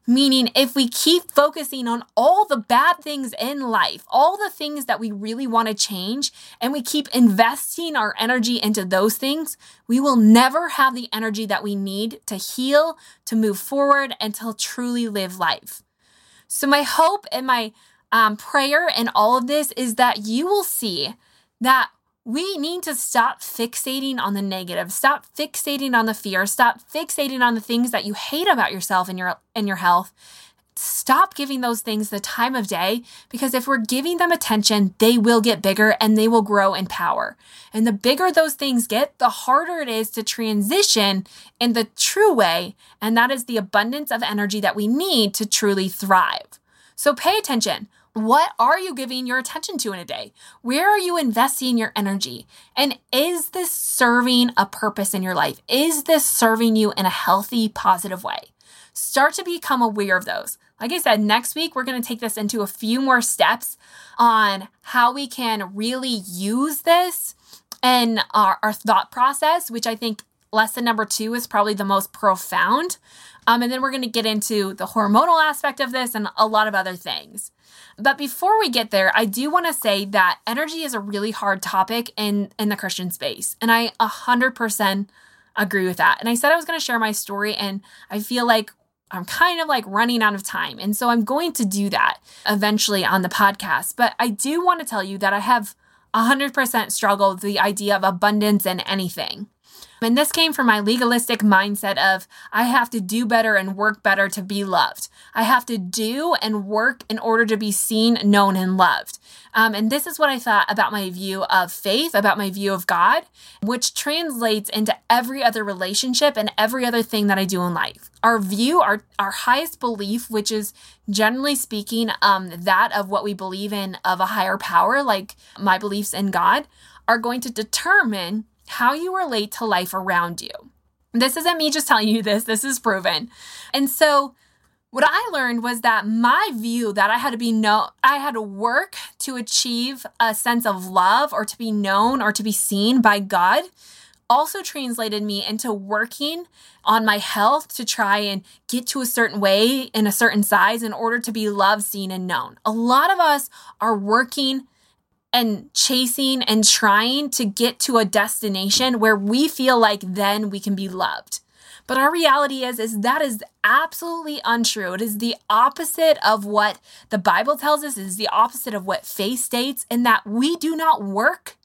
A: Meaning, if we keep focusing on all the bad things in life, all the things that we really want to change, and we keep investing our energy into those things, we will never have the energy that we need to heal, to move forward, and to truly live life. So, my hope and my um, prayer in all of this is that you will see that we need to stop fixating on the negative stop fixating on the fear stop fixating on the things that you hate about yourself and your and your health. Stop giving those things the time of day because if we're giving them attention they will get bigger and they will grow in power. And the bigger those things get the harder it is to transition in the true way and that is the abundance of energy that we need to truly thrive. So pay attention what are you giving your attention to in a day? Where are you investing your energy? And is this serving a purpose in your life? Is this serving you in a healthy, positive way? Start to become aware of those. Like I said, next week we're going to take this into a few more steps on how we can really use this in our, our thought process, which I think lesson number two is probably the most profound. Um, and then we're going to get into the hormonal aspect of this and a lot of other things. But before we get there, I do want to say that energy is a really hard topic in, in the Christian space. And I 100% agree with that. And I said I was going to share my story, and I feel like I'm kind of like running out of time. And so I'm going to do that eventually on the podcast. But I do want to tell you that I have 100% struggled with the idea of abundance in anything. And this came from my legalistic mindset of I have to do better and work better to be loved. I have to do and work in order to be seen, known, and loved. Um, and this is what I thought about my view of faith, about my view of God, which translates into every other relationship and every other thing that I do in life. Our view, our, our highest belief, which is generally speaking, um, that of what we believe in of a higher power, like my beliefs in God, are going to determine how you relate to life around you. This isn't me just telling you this, this is proven. And so, what I learned was that my view that I had to be known, I had to work to achieve a sense of love or to be known or to be seen by God also translated me into working on my health to try and get to a certain way in a certain size in order to be loved, seen, and known. A lot of us are working and chasing and trying to get to a destination where we feel like then we can be loved. But our reality is is that is absolutely untrue. It is the opposite of what the Bible tells us, it is the opposite of what faith states in that we do not work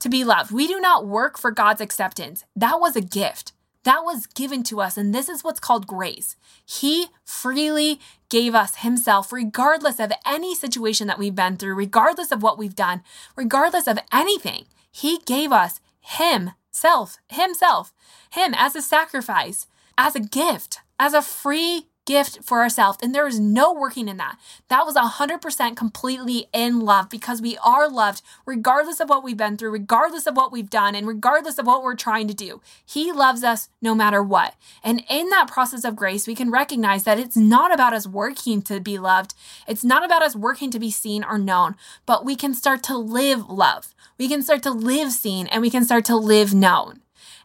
A: to be loved. We do not work for God's acceptance. That was a gift. That was given to us. And this is what's called grace. He freely gave us Himself, regardless of any situation that we've been through, regardless of what we've done, regardless of anything. He gave us Himself, Himself, Him as a sacrifice, as a gift, as a free gift for ourselves. And there is no working in that. That was 100% completely in love because we are loved regardless of what we've been through, regardless of what we've done, and regardless of what we're trying to do. He loves us no matter what. And in that process of grace, we can recognize that it's not about us working to be loved. It's not about us working to be seen or known, but we can start to live love. We can start to live seen and we can start to live known.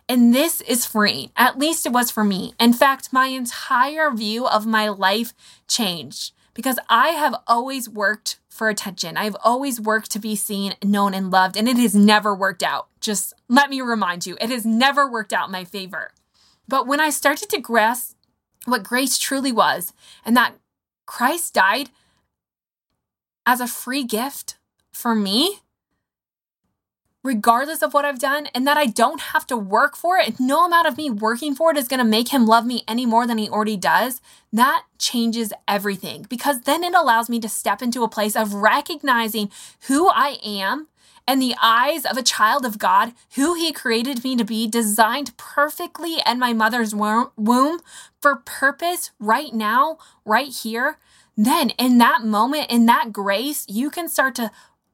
A: And this is free. At least it was for me. In fact, my entire view of my life changed because I have always worked for attention. I've always worked to be seen, known, and loved, and it has never worked out. Just let me remind you, it has never worked out in my favor. But when I started to grasp what grace truly was, and that Christ died as a free gift for me, regardless of what I've done, and that I don't have to work for it. No amount of me working for it is going to make him love me any more than he already does. That changes everything because then it allows me to step into a place of recognizing who I am and the eyes of a child of God, who He created me to be, designed perfectly in my mother's womb for purpose right now, right here. Then, in that moment, in that grace, you can start to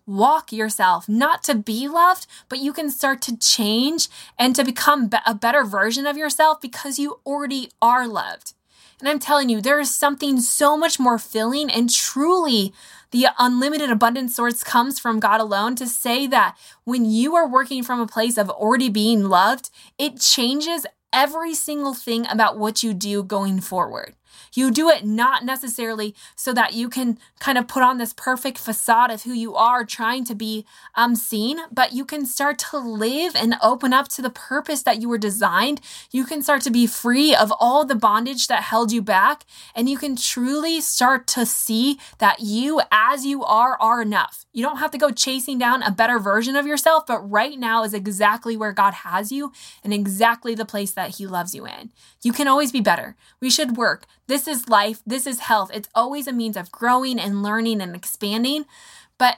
A: walk yourself, not to be loved, but you can start to change and to become a better version of yourself because you already are loved. And I'm telling you, there is something so much more filling and truly the unlimited abundant source comes from God alone to say that when you are working from a place of already being loved, it changes every single thing about what you do going forward. You do it not necessarily so that you can kind of put on this perfect facade of who you are trying to be um, seen, but you can start to live and open up to the purpose that you were designed. You can start to be free of all the bondage that held you back, and you can truly start to see that you, as you are, are enough. You don't have to go chasing down a better version of yourself, but right now is exactly where God has you and exactly the place that He loves you in. You can always be better. We should work. This is life. This is health. It's always a means of growing and learning and expanding, but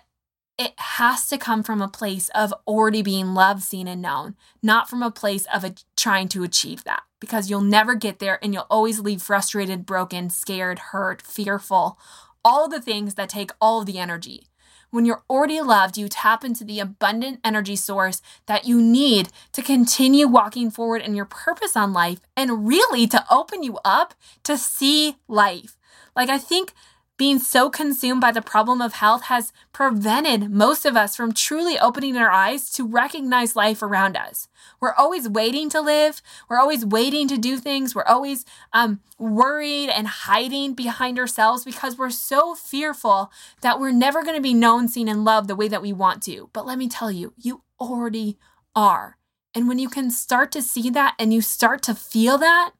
A: it has to come from a place of already being loved, seen, and known, not from a place of a, trying to achieve that because you'll never get there and you'll always leave frustrated, broken, scared, hurt, fearful, all the things that take all of the energy. When you're already loved, you tap into the abundant energy source that you need to continue walking forward in your purpose on life and really to open you up to see life. Like, I think Being so consumed by the problem of health has prevented most of us from truly opening our eyes to recognize life around us. We're always waiting to live. We're always waiting to do things. We're always um, worried and hiding behind ourselves because we're so fearful that we're never going to be known, seen, and loved the way that we want to. But let me tell you, you already are. And when you can start to see that and you start to feel that,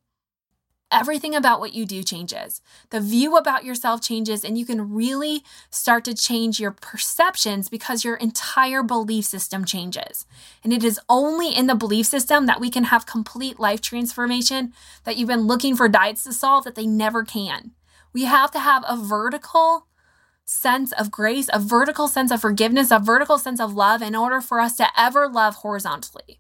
A: everything about what you do changes. The view about yourself changes, and you can really start to change your perceptions because your entire belief system changes. And it is only in the belief system that we can have complete life transformation that you've been looking for diets to solve that they never can. We have to have a vertical sense of grace, a vertical sense of forgiveness, a vertical sense of love in order for us to ever love horizontally.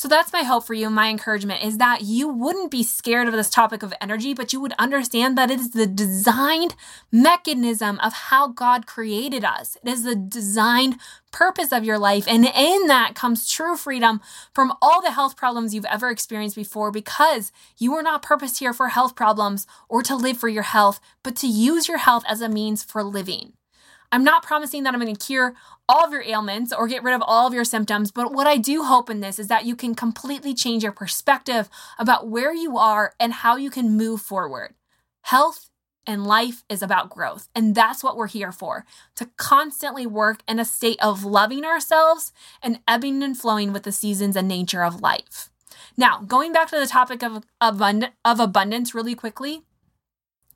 A: So that's my hope for you. My encouragement is that you wouldn't be scared of this topic of energy, but you would understand that it is the designed mechanism of how God created us. It is the designed purpose of your life. And in that comes true freedom from all the health problems you've ever experienced before because you were not purposed here for health problems or to live for your health, but to use your health as a means for living. I'm not promising that I'm going to cure all of your ailments or get rid of all of your symptoms, but what I do hope in this is that you can completely change your perspective about where you are and how you can move forward. Health and life is about growth, and that's what we're here for to constantly work in a state of loving ourselves and ebbing and flowing with the seasons and nature of life. Now, going back to the topic of, abund- of abundance really quickly,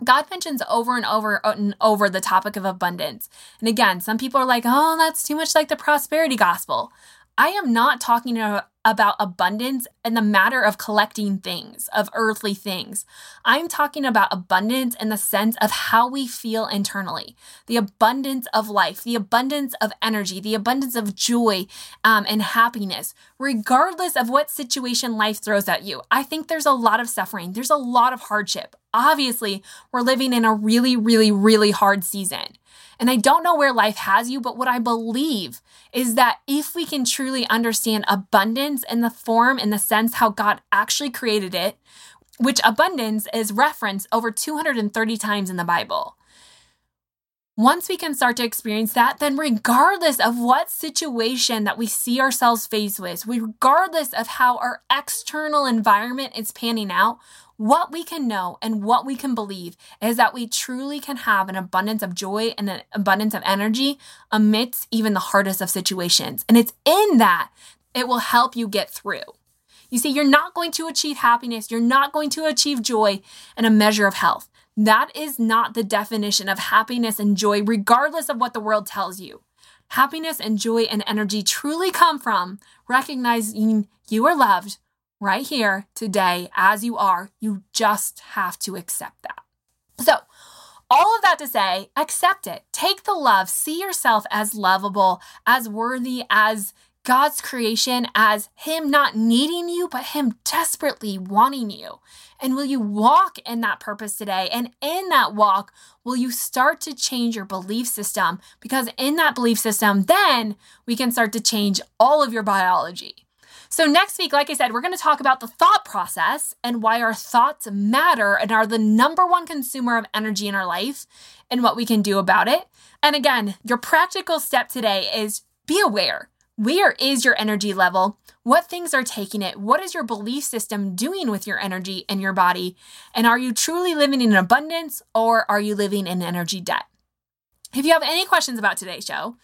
A: God mentions over and over uh, and over the topic of abundance. And again, some people are like, oh, that's too much like the prosperity gospel. I am not talking about abundance and the matter of collecting things, of earthly things. I'm talking about abundance in the sense of how we feel internally, the abundance of life, the abundance of energy, the abundance of joy um, and happiness, regardless of what situation life throws at you. I think there's a lot of suffering, there's a lot of hardship. Obviously, we're living in a really, really, really hard season. And I don't know where life has you, but what I believe is that if we can truly understand abundance in the form, in the sense how God actually created it, which abundance is referenced over 230 times in the Bible. Once we can start to experience that, then regardless of what situation that we see ourselves faced with, regardless of how our external environment is panning out, what we can know and what we can believe is that we truly can have an abundance of joy and an abundance of energy amidst even the hardest of situations. And it's in that it will help you get through. You see, you're not going to achieve happiness, you're not going to achieve joy and a measure of health. That is not the definition of happiness and joy, regardless of what the world tells you. Happiness and joy and energy truly come from recognizing you are loved, right here today as you are. You just have to accept that. So, all of that to say, accept it. Take the love. See yourself as lovable, as worthy, as God's creation, as Him not needing you, but Him desperately wanting you. And will you walk in that purpose today? And in that walk, will you start to change your belief system? Because in that belief system, then we can start to change all of your biology. So, next week, like I said, we're going to talk about the thought process and why our thoughts matter and are the number one consumer of energy in our life and what we can do about it. And again, your practical step today is be aware. Where is your energy level? What things are taking it? What is your belief system doing with your energy and your body? And are you truly living in abundance or are you living in energy debt? If you have any questions about today's show,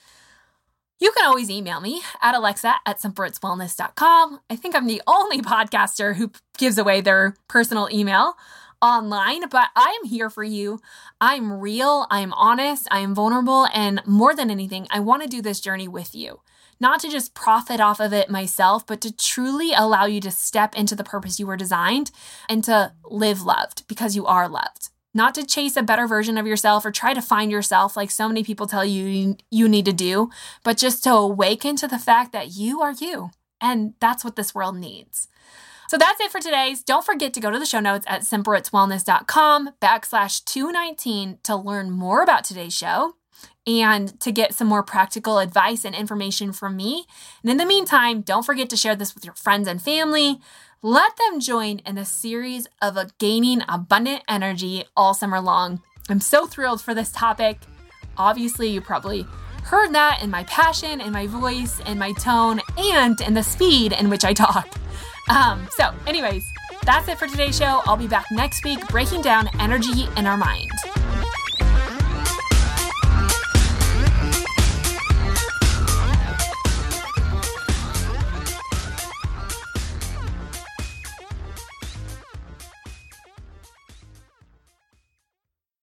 A: you can always email me at alexa at simplerootswellness.com. I think I'm the only podcaster who gives away their personal email online, but I am here for you. I'm real, I'm honest, I am vulnerable, and more than anything, I want to do this journey with you. Not to just profit off of it myself, but to truly allow you to step into the purpose you were designed and to live loved because you are loved not to chase a better version of yourself or try to find yourself like so many people tell you you need to do, but just to awaken to the fact that you are you. And that's what this world needs. So that's it for today. Don't forget to go to the show notes at simplerootswellness.com backslash 219 to learn more about today's show and to get some more practical advice and information from me. And in the meantime, don't forget to share this with your friends and family. Let them join in a series of gaining abundant energy all summer long. I'm so thrilled for this topic. Obviously, you probably heard that in my passion, in my voice, in my tone, and in the speed in which I talk. Um, so, anyways, that's it for today's show. I'll be back next week breaking down energy in our mind.